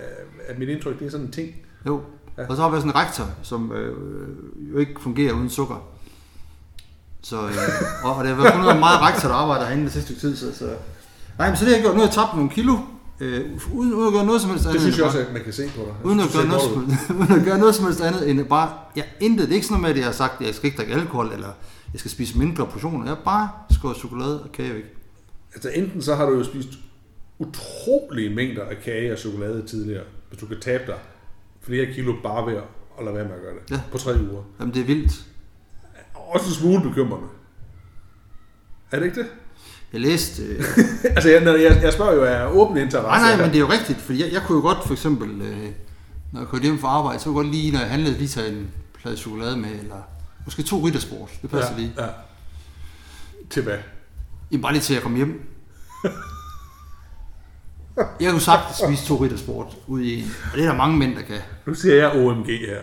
er mit indtryk, det er sådan en ting. Jo. Ja. Ja. Og så har vi sådan en rektor, som øh, jo ikke fungerer uden sukker. Så, øh, og, og det har været ud af meget rektor, der arbejder herinde det sidste stykke tid. Så, så. Nej, men så det har jeg gjort. Nu har jeg tabt nogle kilo, øh, uden, uden at gøre noget som helst andet. Det synes jeg også, at man kan se på dig. Uden at, gøre noget, som, [laughs] uden at gøre noget som helst andet end bare, jeg intet, det er ikke sådan noget med, at jeg har sagt, at jeg skal ikke drikke alkohol, eller jeg skal spise mindre portioner. Jeg har bare skåret chokolade og kage væk. Altså enten så har du jo spist utrolige mængder af kage og chokolade tidligere, hvis du kan tabe dig flere kilo bare ved at lade være med at gøre det. Ja. På tre uger. Jamen, det er vildt. Også en smule bekymrende. Er det ikke det? Jeg læste... Øh, [laughs] altså, jeg, jeg, jeg spørger jo af åben interesse. nej, nej, men det er jo rigtigt, fordi jeg, jeg kunne jo godt for eksempel, øh, når jeg kørte hjem fra arbejde, så kunne jeg godt lige, når jeg handlede, lige tage en plade chokolade med, eller måske to riddersport. Det passer ja, lige. Ja. Til hvad? Jamen, bare lige til at komme hjem. Jeg kunne sagtens spise to riddersport ud i en, og det er der mange mænd, der kan. Nu siger jeg OMG her.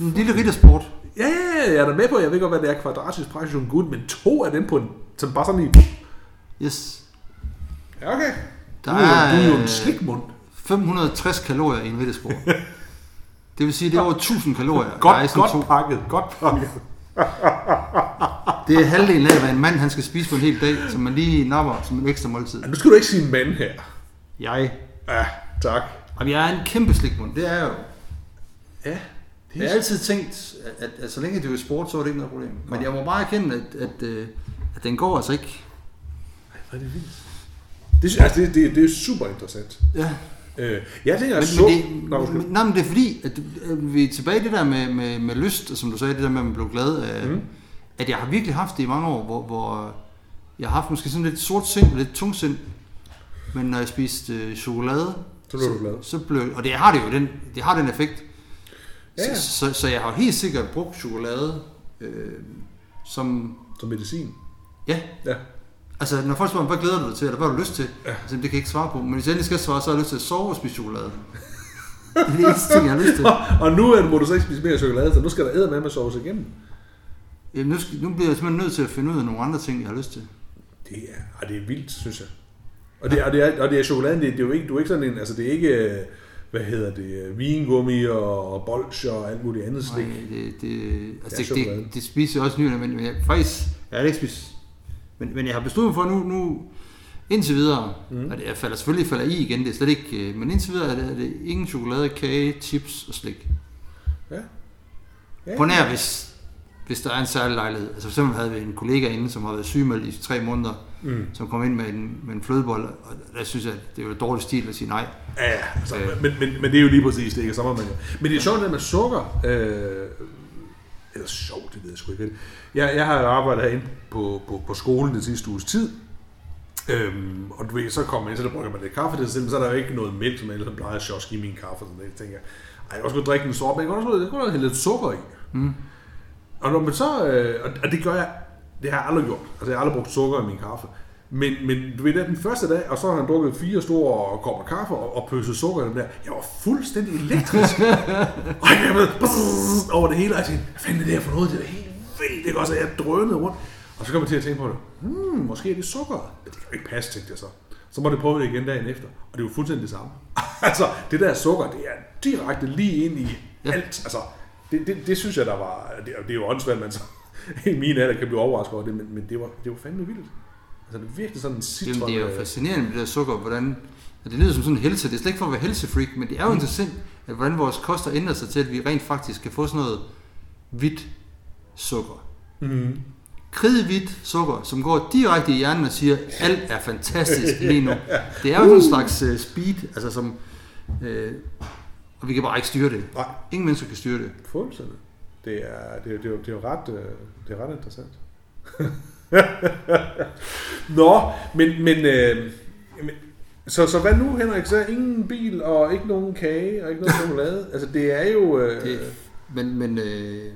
En lille riddersport. Ja, ja, ja, jeg er da med på, jeg ved godt, hvad det er kvadratisk praktisk good, men to af dem på en, som bare sådan i... Yes. Ja, okay. Der du, er, jo- du er jo en øh, slikmund. 560 kalorier i en riddersport. [laughs] Det vil sige, det er over 1000 kalorier. der er Godt, godt to. pakket, godt pakket. [laughs] Det er halvdelen af, hvad en mand han skal spise på en hel dag, som man lige napper som en ekstra måltid. Ja, nu skal du ikke sige mand her. Jeg. Ja, tak. Jamen, jeg er en kæmpe slikmund. Det er jeg jo. Ja, Jeg har altid tænkt, at, at, at så længe det er sport, så er det ikke noget problem. Men jeg må bare erkende, at, at, øh, at den går altså ikke. Hvor er det vildt. Det, altså, det, det, det er super interessant. Ja. Øh, jeg tænker, Men, at så... men, det, Nå, men, nej, men det er fordi, at øh, vi er tilbage i det der med, med, med lyst, og som du sagde, det der med, at man blev glad af, mm. at jeg har virkelig haft det i mange år, hvor, hvor jeg har haft måske sådan lidt sort sind, lidt tung sind, Men når jeg spiste øh, chokolade, Så blev du glad. så blev, og det har det jo den, det har den effekt. Ja. Så, så, så jeg har helt sikkert brugt chokolade øh, som, Som medicin. ja, Ja. altså når folk spørger hvad glæder du dig til, eller hvad har du lyst til? Ja. Altså, det kan jeg ikke svare på, men hvis jeg endelig skal svare, så har jeg lyst til at sove og spise chokolade. det er det eneste ting, jeg har lyst til. Og, [laughs] og nu er, må du så ikke spise mere chokolade, så nu skal der æde med med sovs igennem. Jamen, nu, skal, nu bliver jeg simpelthen nødt til at finde ud af nogle andre ting, jeg har lyst til. Det er, det er vildt, synes jeg. Og det, og det, er, og det er chokoladen, det, det er jo ikke, du er ikke sådan en, altså det er ikke, øh, hvad hedder det, øh, vingummi og, og bolsjer og alt muligt andet slik. Nej, det, det, altså Det det, det, det, spiser jeg også nyere, men, men jeg, faktisk, jeg har ikke spist, men, men jeg har besluttet for nu, nu indtil videre, mm. og det, jeg falder selvfølgelig falder i igen, det er slet ikke, øh, men indtil videre er det, er det ingen chokolade, kage, chips og slik. Ja. ja. På nær, hvis, hvis der er en særlig lejlighed. Altså for eksempel havde vi en kollega inde, som har været sygemeldt i tre måneder, Mm. som kom ind med en, med en flødebold, og der synes jeg, det er jo dårlig stil at sige nej. Ja, altså, Øh. men, men, men det er jo lige præcis det, ikke? Man jo. Men det er sjovt, det med sukker. Øh, eller sjovt, det ved jeg sgu ikke. Jeg, jeg har arbejdet herinde på, på, på skolen det sidste uges tid. Øhm, og du ved, så kommer man ind, så der brygger man lidt kaffe til sig så er der jo ikke noget mælk, som jeg ellers plejer at sjoske i min kaffe. Sådan noget. Jeg tænker, ej, jeg godt drikke en sort, men jeg kan også jeg godt hælde lidt sukker i. Mm. Og når man så, øh, og det gør jeg, det har jeg aldrig gjort. Altså jeg har aldrig brugt sukker i min kaffe. Men, men du ved, det er den første dag, og så har han drukket fire store kopper kaffe og, og pøset sukker i dem der. Jeg var fuldstændig elektrisk. og jeg blev brrrr over det hele, og jeg tænkte, hvad fanden er det her for noget? Det er helt vildt, ikke? Og så jeg drønede rundt. Og så kom jeg til at tænke på det. Hmm, måske er det sukker. Men det kan jo ikke passe, tænkte jeg så. Så må det prøve det igen dagen efter. Og det jo fuldstændig det samme. [laughs] altså, det der sukker, det er direkte lige ind i alt. Altså, det, det, det, synes jeg, der var... Det, det er jo åndssvagt, man så [laughs] i min alder kan blive overrasket over det, men, men det, var, det var fandme vildt. Altså, det er virkelig sådan en citron... Jamen, det er jo fascinerende med det der sukker, hvordan... Og det lyder som sådan en helse, det er slet ikke for at være helsefreak, men det er jo Mm. interessant, at hvordan vores kost har ændret sig til, at vi rent faktisk kan få sådan noget hvidt sukker. Mhm. Kridhvidt sukker, som går direkte i hjernen og siger, alt er fantastisk lige nu. [laughs] Det er jo sådan en slags uh, speed, altså som... Øh, og vi kan bare ikke styre det. Nej, Ingen mennesker kan styre det. fuldstændig. Det er, det, er, det, er, det er jo ret, øh, det er ret interessant. [laughs] Nå, men, men, øh, men så, så hvad nu, Henrik? Så ingen bil og ikke nogen kage og ikke noget chokolade? [laughs] Altså, det er jo... Øh, det men men, øh,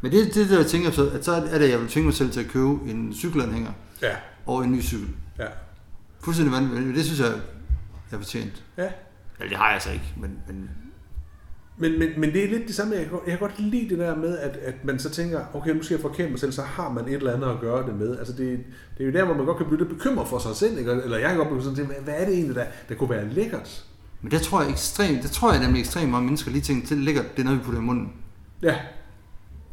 men det, det der jeg tænker, så, at så er det, at jeg vil tvinge mig selv til at købe en cykelanhænger Ja, og en ny cykel. ja, Fuldstændig vanvittigt. Det synes jeg, jeg er fortjent. ja. Eller det har jeg så ikke, men, men Men, men, men det er lidt det samme. Jeg kan, jeg kan godt lide det der med, at, at man så tænker, okay, nu skal jeg forkæmpe mig selv, så har man et eller andet at gøre det med. Altså det, det er jo der, hvor man godt kan blive lidt bekymret for sig selv. Ikke? Eller jeg kan godt blive sådan, til, hvad, er det egentlig, der, der kunne være lækkert? Men det tror jeg ekstremt, det tror jeg nemlig ekstremt mange mennesker lige tænker til, ligger det er noget, vi putter i munden. Ja.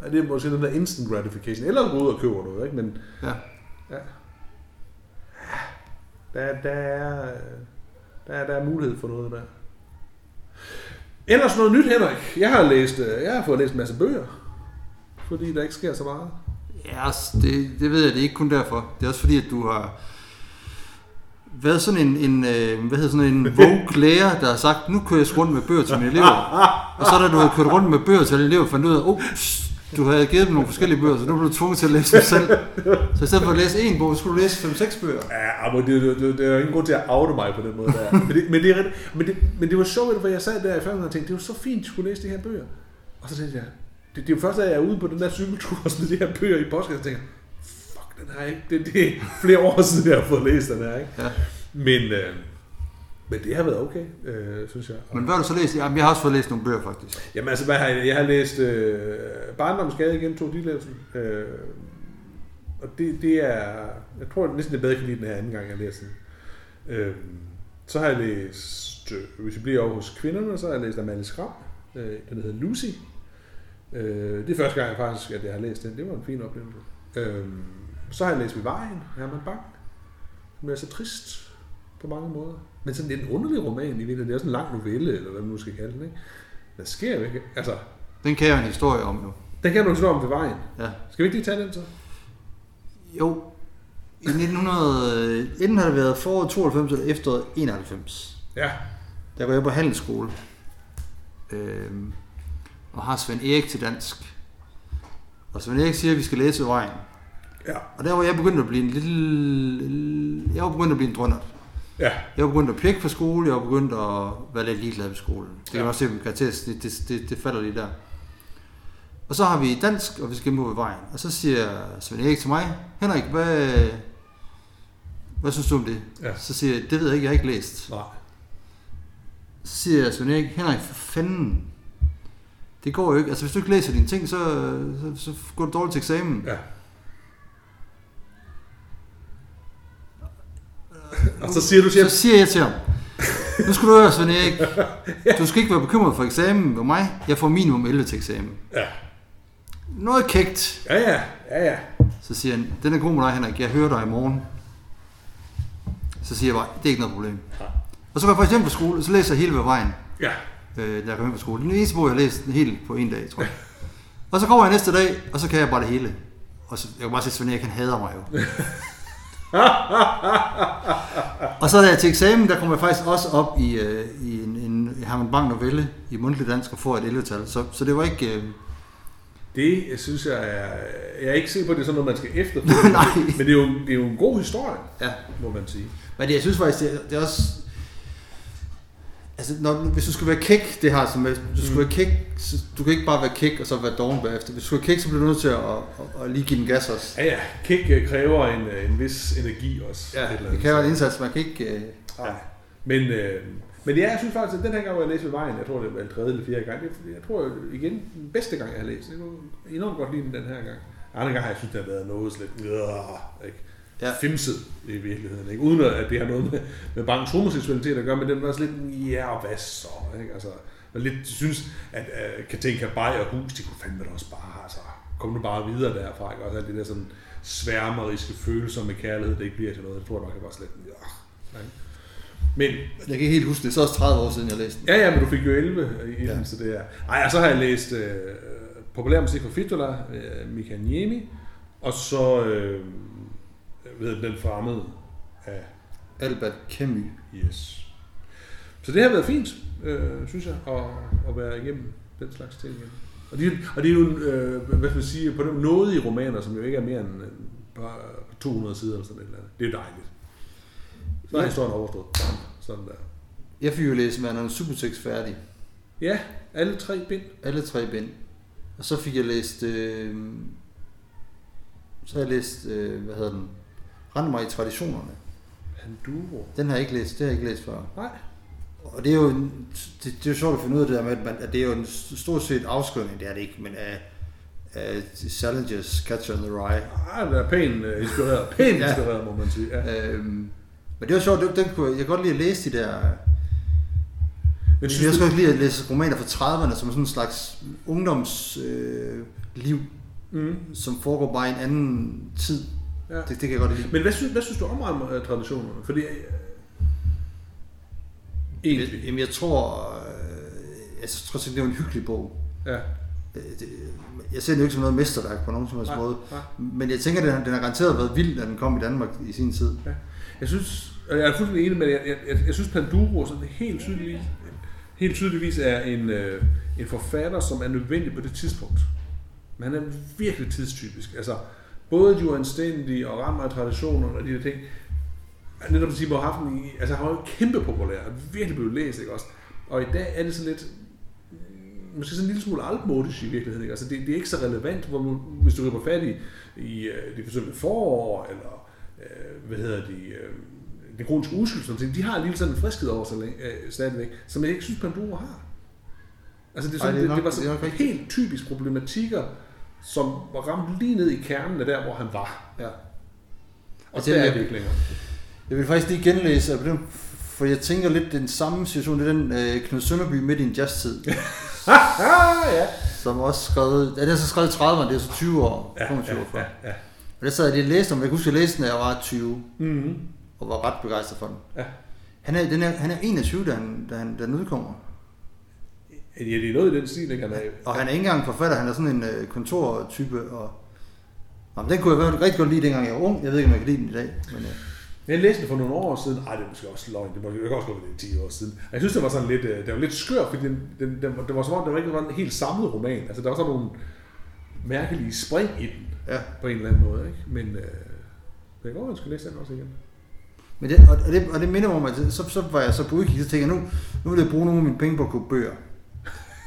Ja, Det er måske den der instant gratification. Eller gå ud og køber noget, ikke? Men Ja. ja. Der, der, er, der, er, der er mulighed for noget der. Ellers noget nyt, Henrik. Jeg har læst, øh, jeg har fået læst en masse bøger. Fordi der ikke sker så meget. Ja, altså, det, det ved jeg, det er ikke kun derfor. Det er også fordi, at du har været sådan en, en øh, hvad hedder sådan en [laughs] vogue lærer, der har sagt, nu kører jeg rundt med bøger til mine elever. Og så da du har kørt rundt med bøger til dine elever, fandt ud af, oh, du havde givet dem nogle forskellige bøger, så nu blev du tvunget til at læse dem selv. Så i stedet for at læse en bog, skulle du læse 5-6 bøger. Ja, men det, det, det, er jo ingen grund til at oute mig på den måde der. men, det, men, det, er, men, det, men det var sjovt, for jeg sad der i færgen og tænkte, det var så fint, at du skulle læse de her bøger. Og så tænkte jeg, det, det er jo først, at jeg er ude på den der cykeltur og smider de her bøger i postkassen, og tænker, fuck, den her ikke. Det, det er flere år siden, jeg har fået læst den her, ikke? Ja. Men, øh, men det har været okay, øh, synes jeg. Men hvad har du så læst? Jamen, jeg har også fået læst nogle bøger, faktisk. Jamen altså, hvad har jeg, jeg har læst øh, Barndomsgade igen, to Ditlevsen. Øh, og det, det er, jeg tror næsten, det er bedre, jeg kan lide den her anden gang, jeg læser den. Øh, så har jeg læst, øh, hvis vi bliver over hos kvinderne, så har jeg læst Amalie Skram. Øh, den hedder Lucy. Øh, det er første gang, jeg faktisk, at jeg har læst den. Det var en fin oplevelse. Øh, så har jeg læst Ved Vejen, Herman Bang. Som er så trist på mange måder. Men sådan en underlig roman i virkeligheden. Det er sådan en lang novelle, eller hvad man nu skal kalde den. Ikke? Der sker jo ikke. Altså, Den kan jeg en historie om nu. den kan du slå om ved vejen. Ja. Skal vi ikke lige tage den så? Jo, i 1900, enten har det været foråret 92 eller efteråret 91. Ja. Der går jeg på handelsskole. Øhm, og har Svend Erik til dansk. Og Svend Erik siger, at vi skal læse vejen. Ja. Og der var jeg begyndt at blive en lille... Jeg var begyndt at blive en drønnert. Ja. Jeg var begyndt at pjekke på skole, jeg var begyndt at være lidt ligeglad med skolen. Det kan Ja. man også se på karaktersnit, det, det, det falder lige der. Og så har vi dansk, og vi skal ved vejen. Og så siger Svend Erik til mig, Henrik, hvad, hvad synes du om det? Ja. Så siger jeg, det ved jeg ikke, jeg har ikke læst. Nej. Så siger jeg Svend Erik, Henrik, for fanden, det går jo ikke. Altså hvis du ikke læser dine ting, så, så, så går du dårligt til eksamen. Ja. Og så siger du til ham, Så siger jeg til ham, nu skal du høre, Svend Erik, du skal ikke være bekymret for eksamen med mig. Jeg får minimum 11 til eksamen. ja, Noget kægt. ja, ja, ja, ja. Så siger han, den er god med dig, Henrik. Jeg hører dig i morgen. Så siger jeg bare, det er ikke noget problem. Ja. Og så går jeg faktisk hjem på skole, og så læser jeg hele ved vejen, Ja, øh, da jeg kom hjem på skole. Det er den eneste bog, jeg har læst helt på en dag, tror jeg. Og så kommer jeg næste dag, og så kan jeg bare det hele. Og så, jeg kan bare se, at Svend Erik, han hader mig jo. [laughs] [laughs] og så da jeg til eksamen, der kommer jeg faktisk også op i, øh, i en, en Herman Bang novelle i mundtlig dansk og får et 11-tal. Så, så det var ikke... Øh, det jeg synes jeg er... Jeg er ikke sikker på, at det er sådan noget, man skal efterfølge. [laughs] Nej. Men det er, jo, det er jo en god historie, ja. må man sige. Men det, jeg synes faktisk, det, det er også... Altså, når, hvis du skal være kæk, det har som med, du skal Mm. være kæk, så, du kan ikke bare være kæk og så være doven bagefter. Hvis du er kæk, så bliver du nødt til at, at, at, at lige give den gas også. Ja, ja. Kick øh, kræver en, øh, en vis energi også. et eller det være en indsats, man kan ikke... Øh, Ja. Men, øh, men ja, jeg synes faktisk, at den her gang, hvor jeg læste ved vejen, jeg tror, det var den tredje eller fjerde gang, det, er fordi, jeg tror igen, den bedste gang, jeg har læst. Jeg kunne enormt godt lide den den her gang. Andre gang har jeg synes, det har været noget slet øh, ikke? Ja. Fimset i virkeligheden. Ikke? Uden at det har noget med, med bangens homoseksualitet at gøre, men den var også lidt, ja, og hvad så? Ikke? Altså, jeg lidt synes, at uh, Katinka Bay og Hus, de kunne fandme da også bare, altså, kom nu bare videre derfra, ikke? Også alt det der sådan sværmeriske følelser med kærlighed, det ikke bliver til noget. Jeg tror nok, jeg var slet, ja. ikke? Men jeg kan ikke helt huske det. Det er så også 30 år siden, jeg læste den. Ja, ja, men du fik jo 11 i Ja. den, så det er... Ej, og så har jeg læst øh, populær musik fra Fitola, øh, Mika Niemi, og så øh, ved den fremmede af Albert Camus. Yes. Så det har været fint, øh, synes jeg, at, at være igennem den slags ting igen. Og det, og det er jo, øh, hvad skal man sige, på den nådige romaner, som jo ikke er mere end øh, bare 200 sider eller sådan et eller andet. Det er jo dejligt. Så er Ja. historien overstået. Sådan der. Jeg fik jo læst Manon Supertex færdig. Ja, alle tre bind. Alle tre bind. Og så fik jeg læst... Øh, så har jeg læst, øh, hvad hedder den? Rend mig i traditionerne. Panduro. Den har jeg ikke læst, det har jeg ikke læst før. Nej. Og det er jo, en, det, det er jo sjovt at finde ud af det der med, at, man, at det er jo en stort set afskrivning, det er det ikke, men af, af Salinger's Catcher in the Rye. Ah, den er pænt uh, inspireret. [laughs] Pænt Ja. inspireret, må man sige. Ja. Øhm, men det var sjovt, det, den kunne, jeg kan godt lide at læse de der... Men Jeg synes kan også lide at læse romaner fra 30'erne, som er sådan en slags ungdomsliv, øh, liv, mm, som foregår bare i en anden tid. Ja. Det, det kan jeg godt lide. Men hvad synes, hvad synes du om uh, traditionerne? Fordi... Uh, egentlig. Jamen, jeg tror, øh, jeg tror, det er en hyggelig bog. Ja. Øh, Det, jeg ser den jo ikke som noget mesterværk på nogen som helst Nej, måde. nej. Men jeg tænker, at den, den har garanteret været vild, da den kom i Danmark i sin tid. Jeg synes, og jeg er fuldstændig enig med det. Jeg, jeg, jeg, jeg synes, Panduro sådan helt tydeligvis, helt tydeligvis er en, øh, en forfatter, som er nødvendig på det tidspunkt. Men han er virkelig tidstypisk. Altså, både Jo Anstændig og Rammer af traditionerne og de der ting, netop sige, hvor haft en, altså han var jo kæmpe populær, og virkelig blev læst, ikke også? Og i dag er det sådan lidt, måske sådan en lille smule altmodisk i virkeligheden, ikke? Altså det, det er ikke så relevant, hvor man, hvis du griber fat i, i øh, det forsøgte forår, eller øh, hvad hedder de, øh, det kroniske uskyld, sådan ting, de har alligevel sådan en friskhed over sig øh, stadigvæk, som jeg ikke synes, Panduro har. Altså det, er Ej, sådan, det er det, det, nok- det var det er sådan rigtigt. helt typisk problematikker, som var ramt lige ned i kernen af der, hvor han var. Ja. Og der er jeg- det ikke længere. Jeg vil faktisk lige genlæse, for jeg tænker lidt den samme situation, det er den øh, Knud Sønderby midt i en jazztid, [laughs] ja. som også skrevet, ja, den er så skrevet i 30'erne, det er så 20 år, 25 år før. ja, ja. Og der sad jeg lige og læste om, jeg kan huske, at jeg læste da jeg var 20, Mm-hmm. og var ret begejstret for den. Ja. Han er, den er, han er 21, da, han, da, han, da den udkommer. Ja, det er noget i den stil, ikke? Han er, Og han er ikke engang forfatter, han er sådan en øh, kontortype. Og... Jamen, den kunne jeg være rigtig godt lide, dengang jeg var ung. Jeg ved ikke, om jeg kan lide den i dag. Men, øh, jeg læste det for nogle år siden. Ej, det er måske også løgn. Det må det kan også godt være det er 10 år siden. Og Jeg synes, det var sådan lidt, øh, det var lidt skør, fordi den, den, den, var- det var som om, det var ikke var en helt samlet roman. Altså, der var sådan nogle mærkelige spring i den, ja. på en eller anden måde, ikke? Men øh, det går, at jeg skal læse den også igen. Men det, og, og, det, og det minder mig om, at så, så var jeg så på udkig, så tænkte jeg, nu, nu vil jeg bruge nogle af mine penge på at købe bøger.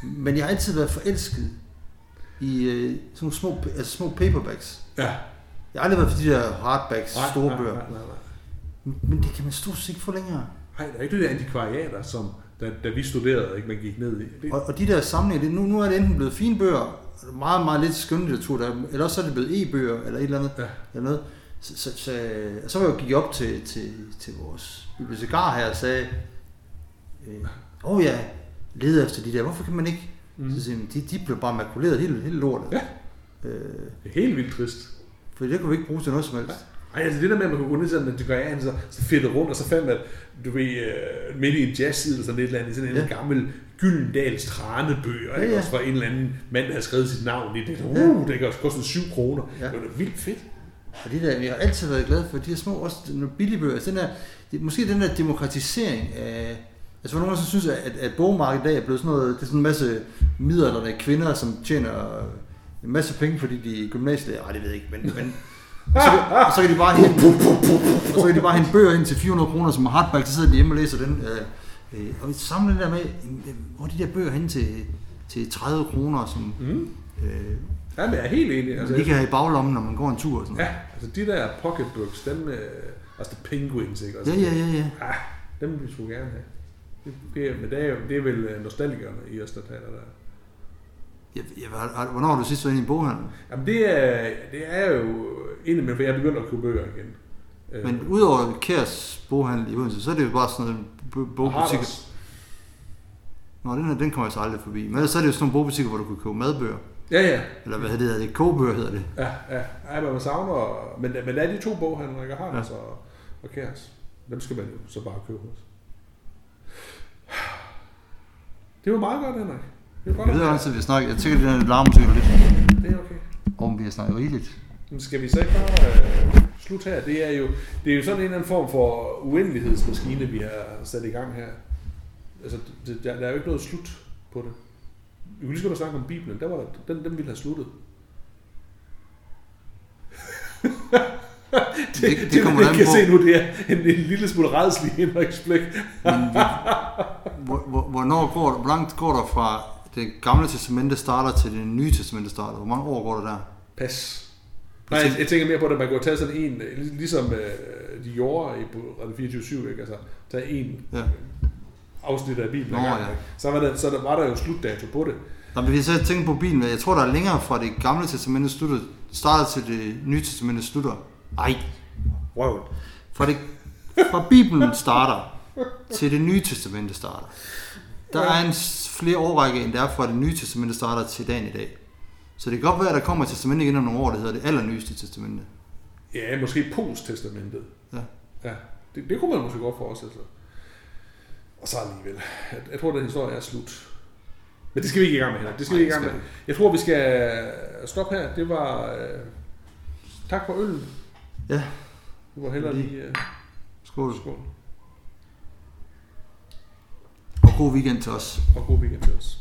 Men jeg har altid været forelsket i øh, sådan nogle små, altså små paperbacks. Ja. Jeg har aldrig været for de der hardbacks, Nej, store nej, bøger. Nej, nej, nej. Men det kan man stort set ikke få længere. Nej, der er ikke det der antikvariater, som da, da vi studerede, ikke, man gik ned i. Det, Og, og de der samlinger, det, nu, nu er det enten blevet fine bøger, meget, meget lidt skønlitteratur, der, eller også er det blevet e-bøger, eller et eller andet. Ja. Eller noget. Så, så, så, så var jeg jo gik op til, til, til vores bibliotekar her og sagde, øh, åh oh ja, leder efter de der, hvorfor kan man ikke? Mm. Så siger han, de, de blev bare makuleret helt, helt lortet. Ja. Øh, det er helt vildt trist. for det kunne vi ikke bruge til noget som helst. Ej, altså det der med, at man kunne gå ned til den antikvariaten, så, så fedtet rundt, og så fandt man, du ved, øh, midt i en jazzside eller sådan et eller andet, sådan en Ja. gammel Gyldendals tranebøger, Ja, ja, også fra en eller anden mand, der havde skrevet sit navn i det. Uh, Ja. det kan også koste 7 kroner. Ja. Det var da vildt fedt. Og de der, jeg har altid været glad for de her små, også nogle billige bøger. Altså den der, det, måske den der demokratisering af... Altså, hvor nogen så synes, at, at bogmarkedet i dag er blevet sådan noget, det er sådan en masse midaldrende kvinder, som tjener en masse penge, fordi de er gymnasielærer. Ej, det ved jeg ikke, men... men og så, og så, kan de bare hente, og så kan de bare hente bøger ind til 400 kroner som hardback, så sidder de hjemme og læser den. Øh, øh, og vi samler det der med, øh, hvor de der bøger hen til, til 30 kroner, som Mm. øh, Ja, men jeg er helt enig. altså, de kan have i baglommen, når man går en tur og sådan noget. Ja, altså de der pocketbooks, dem, øh, altså the penguins, ikke? Altså, Ja, ja, ja, ja. Ah, dem vil vi sgu gerne have. Det, det, er- men det er, jo, det er vel øh, nostalgikerne i os, der taler der. Jeg, jeg, har- hvornår har du sidst været inde i en boghandel? Jamen det er, det er jo indimellem, for jeg er begyndt at købe bøger igen. Øh, Men udover Kærs boghandel i Odense, så er det jo bare sådan en b- bogbutikker. Harders. Nå, den, her, den kommer jeg så aldrig forbi. Men så er det jo sådan nogle bogbutikker, hvor du kan købe madbøger. Ja, ja. Eller hvad hedder det? Kogebøger hedder det. Ja, ja. ja men man savner... Men, men der er de to boghandler, ikke? Harders Ja. og, og Kærs. Dem skal man jo så bare købe hos. Det var meget godt, Henrik. Det var godt. Jeg ved også, at vi snakker. Jeg tænker, det der larmmusik er lidt. Det er okay. Om vi har snakket rigeligt. Men skal vi så ikke bare øh, slutte her? Det er, jo, det er jo sådan en eller anden form for uendelighedsmaskine, vi har sat i gang her. Altså, det, der, der er jo ikke noget slut på det. Vi kunne lige så snakke om Bibelen. Der var der, den, den ville have sluttet. Det, Det- det kommer an kan på. se nu, det er en, en lille smule redselig hvor, hvor, hvornår går, hvor langt går der fra det gamle testamente starter til det nye testamente starter? Hvor mange år går der der? Pas. Nej, jeg, jeg tænker mere på, at man kunne tage sådan en, øh, lig- ligesom øh, de gjorde i Radio 24 ikke? Altså, tage en Ja. afsnit af Bibelen Nå, ad gangen, ja. så, var der, så der, var der jo slutdato på det. Nå, men hvis jeg tænker på bilen, jeg tror, der er længere fra det gamle testamente slutter, starter til det nye testamente slutter. Ej, røv. Fra, det, fra Bibelen starter til det nye testamente starter. Der er en flere årrække, end der er fra det nye testamente starter til dagen i dag. Så det kan godt være, at der kommer et testamente igen om nogle år, der hedder det allernyeste testamente. Ja, måske posttestamentet. Ja. Ja, det, det kunne man måske godt forestille sig. Og så alligevel. Jeg, jeg tror, den historie er slut. Men det skal vi ikke i gang med her. Det skal Nej, vi ikke i gang med. Jeg tror, vi skal stoppe her. Det var... Øh, tak for øllen. Ja. Du var heller Lige. Øh, Skål. skål. Og god weekend til os. Og god weekend til os.